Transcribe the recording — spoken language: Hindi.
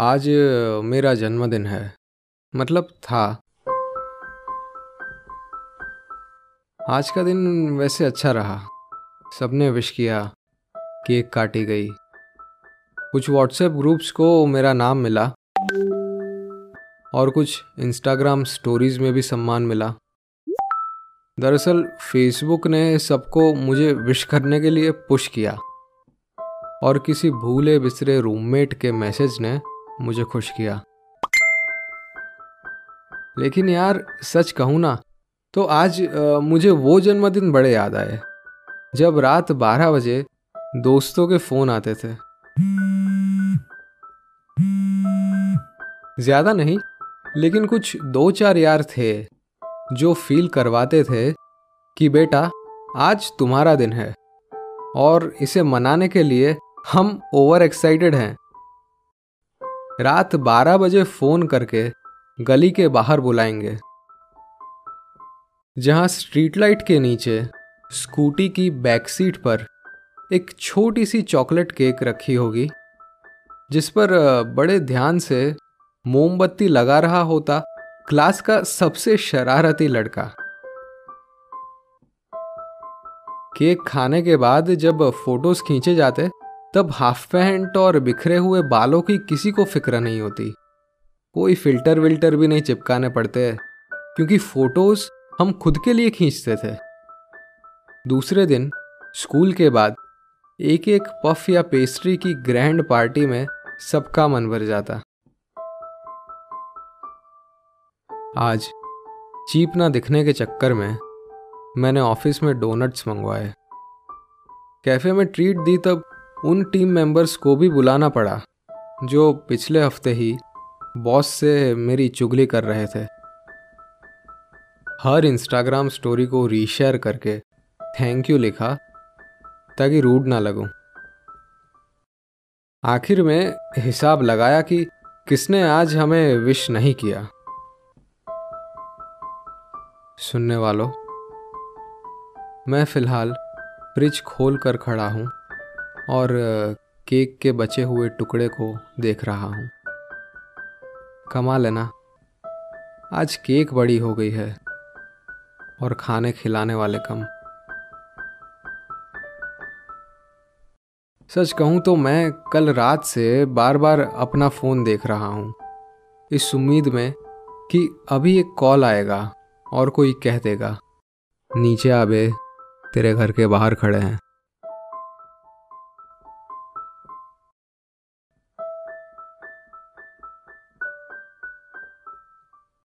आज मेरा जन्मदिन है। मतलब था। आज का दिन वैसे अच्छा रहा। सबने विश किया। केक काटी गई। कुछ व्हाट्सएप ग्रुप्स को मेरा नाम मिला। और कुछ इंस्टाग्राम स्टोरीज में भी सम्मान मिला। दरअसल फेसबुक ने सबको मुझे विश करने के लिए पुश किया। और किसी भूले बिसरे रूममेट के मैसेज ने मुझे खुश किया। लेकिन यार सच कहूँ ना तो आज आ, मुझे वो जन्मदिन बड़े याद आए जब रात 12 बजे दोस्तों के फ़ोन आते थे। ज़्यादा नहीं लेकिन कुछ दो चार यार थे जो फील करवाते थे कि बेटा आज तुम्हारा दिन है और इसे मनाने के लिए हम ओवर एक्साइटेड हैं। रात 12 बजे फ़ोन करके गली के बाहर बुलाएँगे। जहाँ स्ट्रीट लाइट के नीचे स्कूटी की बैक सीट पर एक छोटी सी चॉकलेट केक रखी होगी, जिस पर बड़े ध्यान से मोमबत्ती लगा रहा होता क्लास का सबसे शरारती लड़का। केक खाने के बाद जब फ़ोटोज़ खींचे जाते तब हाफ़ पैंट और बिखरे हुए बालों की किसी को फ़िक्र नहीं होती। कोई फ़िल्टर विल्टर भी नहीं चिपकाने पड़ते, क्योंकि फ़ोटोज़ हम खुद के लिए खींचते थे। दूसरे दिन, स्कूल के बाद एक एक पफ या पेस्ट्री की ग्रैंड पार्टी में सबका मन भर जाता। आज, चीप ना दिखने के चक्कर में, मैंने ऑफ़िस में डोनट्स मंगवाए। कैफ़े में ट्रीट दी तब उन टीम मेंबर्स को भी बुलाना पड़ा, जो पिछले हफ़्ते ही बॉस से मेरी चुगली कर रहे थे। हर इंस्टाग्राम स्टोरी को रीशेयर करके थैंक यू लिखा, ताकि रूड ना लगूं। आखिर में हिसाब लगाया कि किसने आज हमें विश नहीं किया। सुनने वालों, मैं फ़िलहाल फ्रिज खोल कर खड़ा हूँ। और केक के बचे हुए टुकड़े को देख रहा हूँ। कमाल है ना? आज केक बड़ी हो गई है और खाने खिलाने वाले कम। सच कहूँ तो मैं कल रात से बार बार अपना फ़ोन देख रहा हूँ। इस उम्मीद में कि अभी एक कॉल आएगा और कोई कह देगा, नीचे आबे तेरे घर के बाहर खड़े हैं।